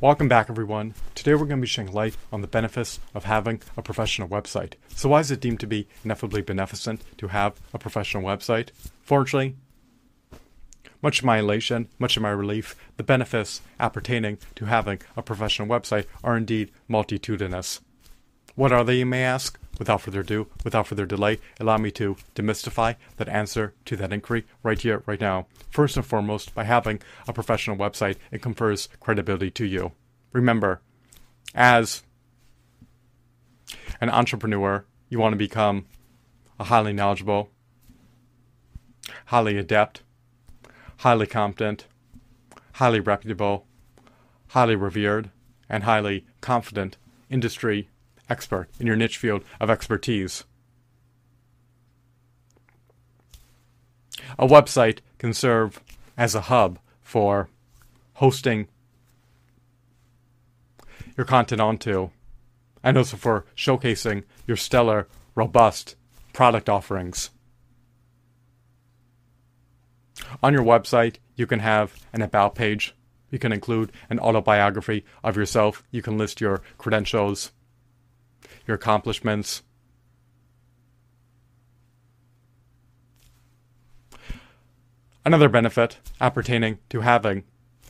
Welcome back, everyone. Today we're going to be shedding light on the benefits of having a professional website. So, why is it deemed to be ineffably beneficent to have a professional website? Fortunately, much of my elation, much of my relief, the benefits appertaining to having a professional website are indeed multitudinous. What are they, you may ask? Without further ado, without further delay, allow me to demystify that answer to that inquiry right here, right now. First and foremost, by having a professional website, it confers credibility to you. Remember, as an entrepreneur, you want to become a highly knowledgeable, highly adept, highly competent, highly reputable, highly revered, and highly confident industry expert in your niche field of expertise. A website can serve as a hub for hosting your content onto, and also for showcasing your stellar, robust product offerings. On your website, you can have an about page. You can include an autobiography of yourself. You can list your credentials your accomplishments. Another benefit appertaining to having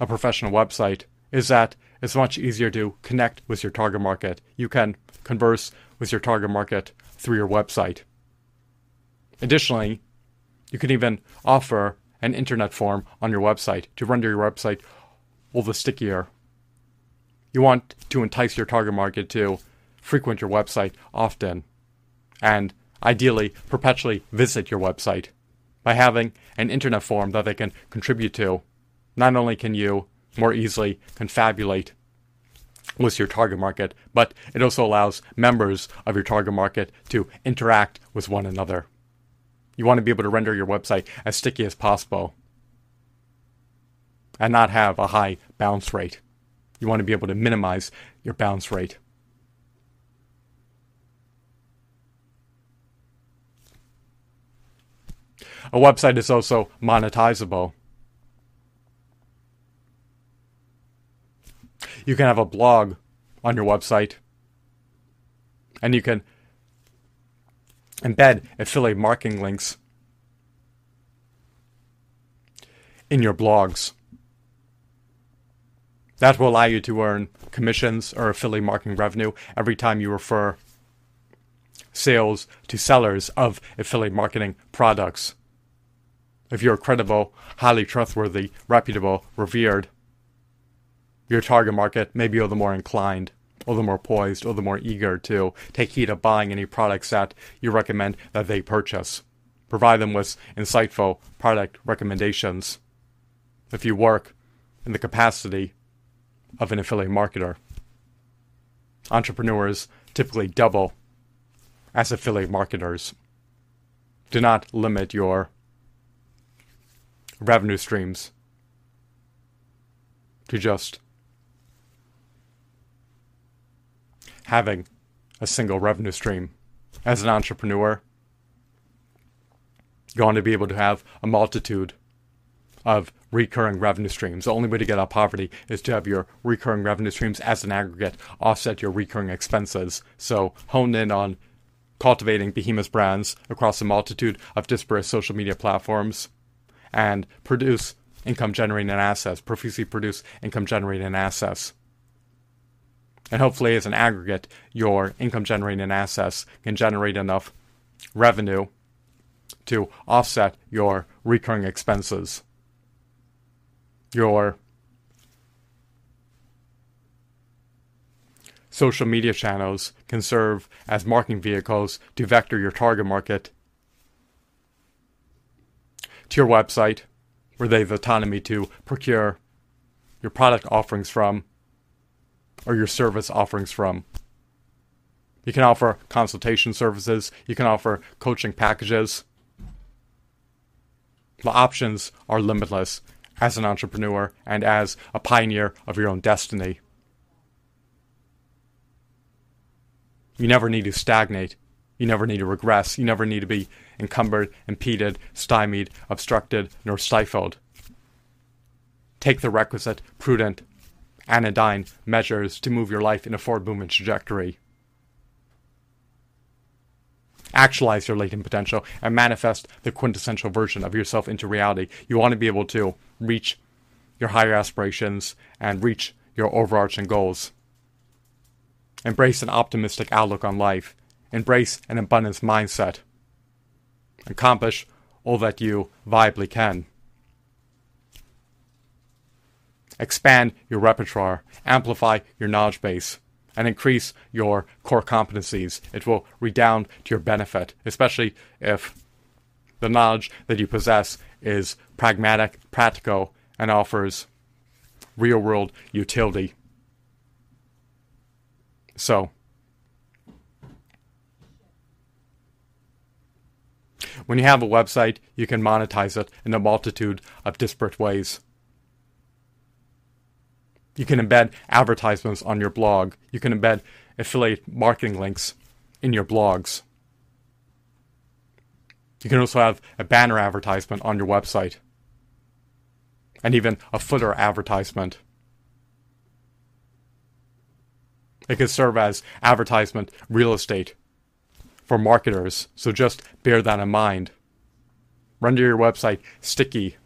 a professional website is that it's much easier to connect with your target market. You can converse with your target market through your website. Additionally, you can even offer an internet form on your website to render your website all the stickier. You want to entice your target market to frequent your website often, and ideally perpetually visit your website. By having an internet form that they can contribute to, not only can you more easily confabulate with your target market, but it also allows members of your target market to interact with one another. You want to be able to render your website as sticky as possible and not have a high bounce rate. You want to be able to minimize your bounce rate. A website is also monetizable. You can have a blog on your website, and you can embed affiliate marketing links in your blogs. That will allow you to earn commissions or affiliate marketing revenue every time you refer sales to sellers of affiliate marketing products if you're credible, highly trustworthy, reputable, revered, your target market may be all the more inclined, or the more poised, or the more eager to take heed of buying any products that you recommend that they purchase. Provide them with insightful product recommendations if you work in the capacity of an affiliate marketer. Entrepreneurs typically double as affiliate marketers. Do not limit your revenue streams to just having a single revenue stream. As an entrepreneur, you want to be able to have a multitude of recurring revenue streams. The only way to get out of poverty is to have your recurring revenue streams as an aggregate offset your recurring expenses. So hone in on cultivating behemoth brands across a multitude of disparate social media platforms and produce income generating assets, profusely produce income generating assets. And hopefully, as an aggregate, your income generating assets can generate enough revenue to offset your recurring expenses. Your social media channels can serve as marketing vehicles to vector your target market to your website where they have autonomy to procure your product offerings from or your service offerings from. You can offer consultation services, you can offer coaching packages. The options are limitless as an entrepreneur and as a pioneer of your own destiny. You never need to stagnate. You never need to regress. You never need to be encumbered, impeded, stymied, obstructed, nor stifled. Take the requisite, prudent, anodyne measures to move your life in a forward movement trajectory. Actualize your latent potential and manifest the quintessential version of yourself into reality. You want to be able to reach your higher aspirations and reach your overarching goals. Embrace an optimistic outlook on life. Embrace an abundance mindset. Accomplish all that you viably can. Expand your repertoire, amplify your knowledge base, and increase your core competencies. It will redound to your benefit, especially if the knowledge that you possess is pragmatic, practical, and offers real world utility. So, when you have a website, you can monetize it in a multitude of disparate ways. You can embed advertisements on your blog. You can embed affiliate marketing links in your blogs. You can also have a banner advertisement on your website and even a footer advertisement. It could serve as advertisement real estate for marketers, so just bear that in mind. Render your website sticky.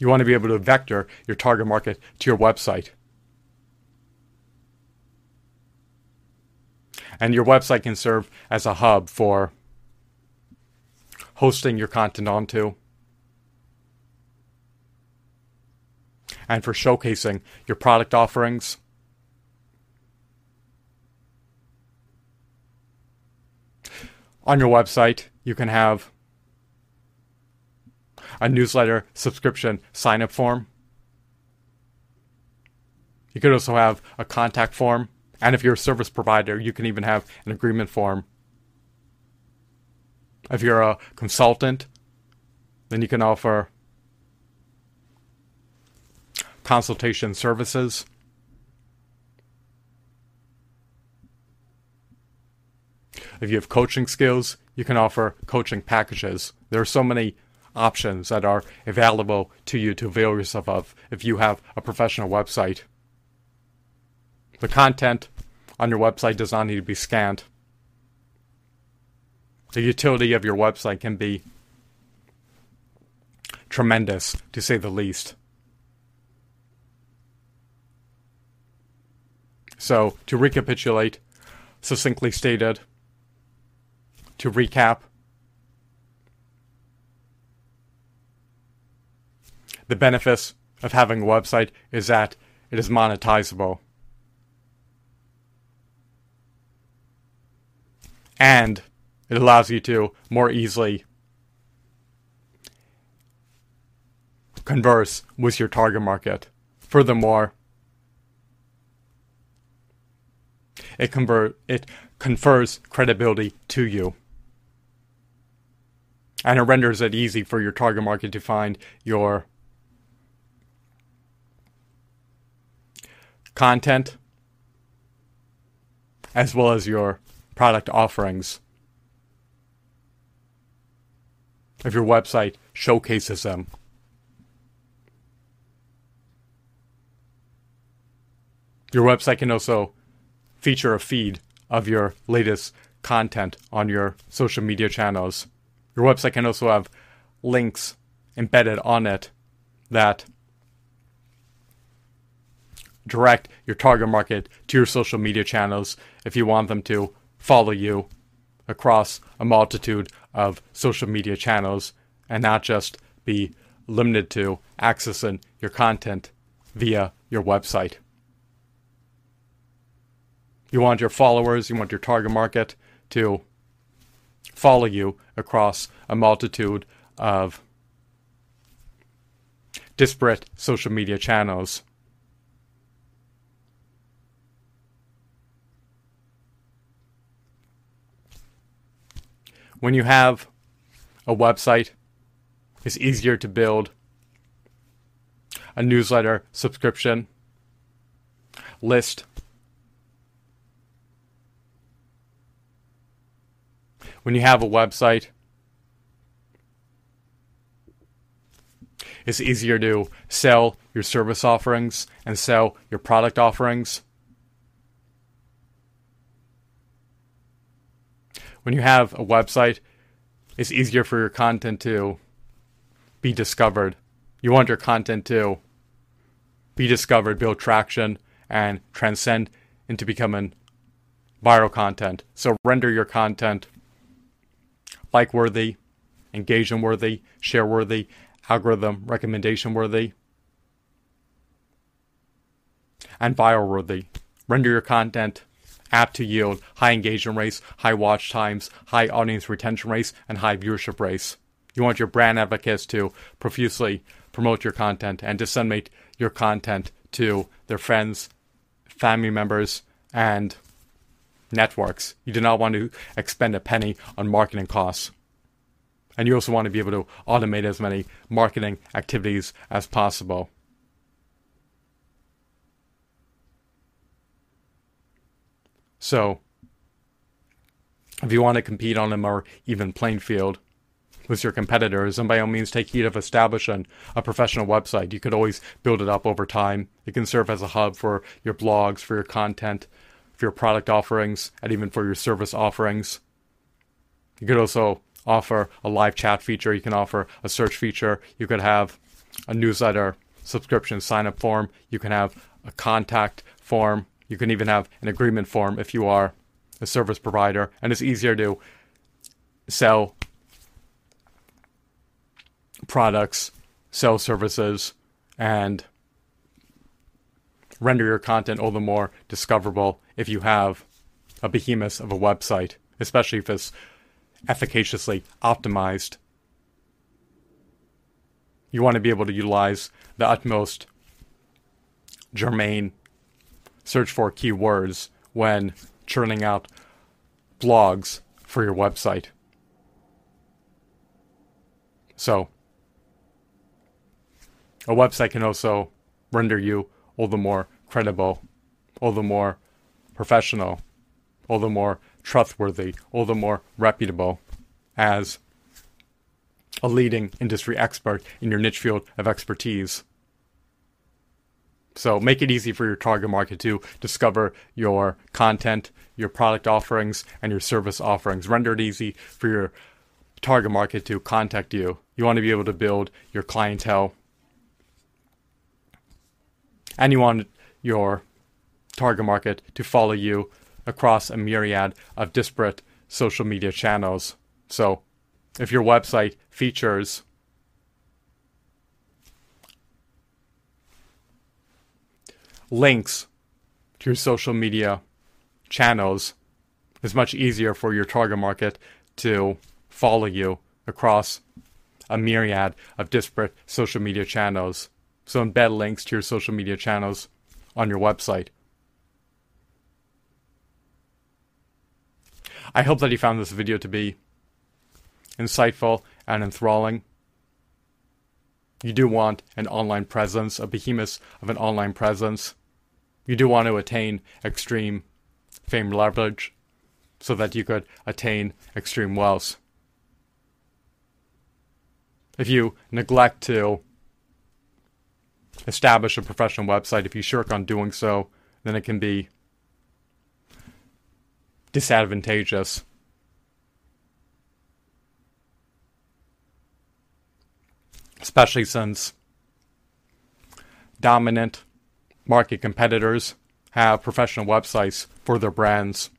You want to be able to vector your target market to your website. And your website can serve as a hub for hosting your content onto, and for showcasing your product offerings. On your website, you can have a newsletter subscription sign up form. You could also have a contact form. And if you're a service provider, you can even have an agreement form if you're a consultant, then you can offer consultation services. If you have coaching skills, you can offer coaching packages. There are so many options that are available to you to avail yourself of if you have a professional website. The content on your website does not need to be scanned the utility of your website can be tremendous, to say the least. So, to recapitulate, succinctly stated, to recap, the benefits of having a website is that it is monetizable. And it allows you to more easily converse with your target market. Furthermore, it convert it confers credibility to you. And it renders it easy for your target market to find your content as well as your product offerings if your website showcases them. Your website can also feature a feed of your latest content on your social media channels. Your website can also have links embedded on it that direct your target market to your social media channels if you want them to follow you across a multitude of social media channels and not just be limited to accessing your content via your website. You want your followers, you want your target market to follow you across a multitude of disparate social media channels. when you have a website, it's easier to build a newsletter subscription list. When you have a website, It's easier to sell your service offerings and sell your product offerings. When you have a website, it's easier for your content to be discovered. You want your content to be discovered, build traction, and transcend into becoming viral content. So render your content like worthy, engagement worthy, share worthy, algorithm recommendation worthy, and viral worthy. Render your content apt to yield high engagement rates, high watch times, high audience retention rates, and high viewership rates. You want your brand advocates to profusely promote your content and disseminate your content to their friends, family members, and networks. You do not want to expend a penny on marketing costs. And you also want to be able to automate as many marketing activities as possible. So, if you want to compete on a more even playing field with your competitors, then by all means take heed of establishing a professional website. You could always build it up over time. It can serve as a hub for your blogs, for your content, for your product offerings, and even for your service offerings. You could also offer a live chat feature. You can offer a search feature. You could have a newsletter subscription sign up form. You can have a contact form. You can even have an agreement form if you are a service provider. And it's easier to sell products, sell services, and render your content all the more discoverable if you have a behemoth of a website, especially if it's efficaciously optimized. You want to be able to utilize the utmost germane search for keywords when churning out blogs for your website. So, a website can also render you all the more credible, all the more professional, all the more trustworthy, all the more reputable as a leading industry expert in your niche field of expertise. So make it easy for your target market to discover your content, your product offerings, and your service offerings. Render it easy for your target market to contact you. You want to be able to build your clientele. And you want your target market to follow you across a myriad of disparate social media channels. So, if your website features links to your social media channels, it's much easier for your target market to follow you across a myriad of disparate social media channels. So embed links to your social media channels on your website. I hope that you found this video to be insightful and enthralling. You do want an online presence, a behemoth of an online presence. You do want to attain extreme fame leverage so that you could attain extreme wealth. If you neglect to establish a professional website, if you shirk on doing so, then it can be disadvantageous. Especially since dominant market competitors have professional websites for their brands.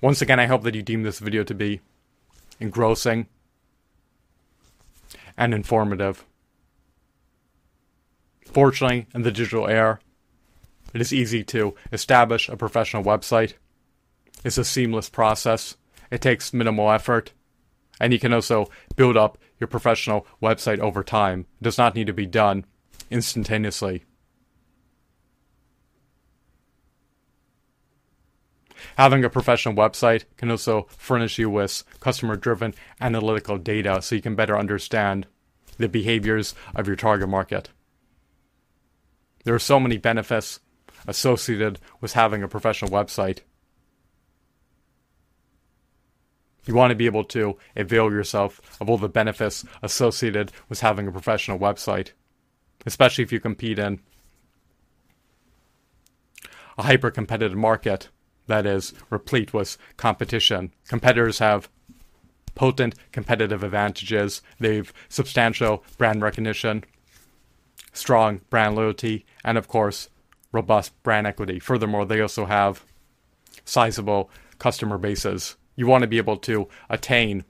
Once again, I hope that you deem this video to be engrossing and informative. Fortunately, in the digital era, it is easy to establish a professional website. It's a seamless process. It takes minimal effort. And you can also build up your professional website over time. It does not need to be done instantaneously. Having a professional website can also furnish you with customer driven analytical data so you can better understand the behaviors of your target market. There are so many benefits associated with having a professional website. You want to be able to avail yourself of all the benefits associated with having a professional website, especially if you compete in a hyper competitive market that is replete with competition. Competitors have potent competitive advantages, they've substantial brand recognition, strong brand loyalty, and of course, robust brand equity. Furthermore, they also have sizable customer bases. You want to be able to attain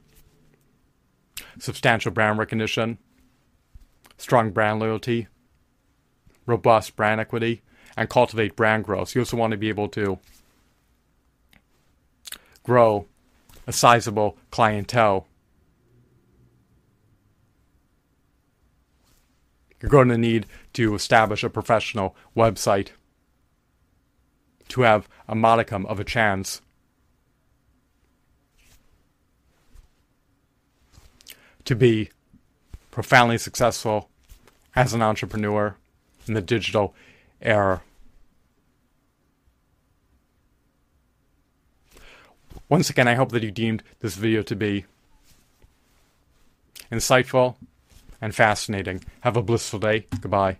substantial brand recognition, strong brand loyalty, robust brand equity, and cultivate brand growth. You also want to be able to grow a sizable clientele. You're going to need to establish a professional website to have a modicum of a chance to be profoundly successful as an entrepreneur in the digital era. Once again, I hope that you deemed this video to be insightful and fascinating. Have a blissful day. Goodbye.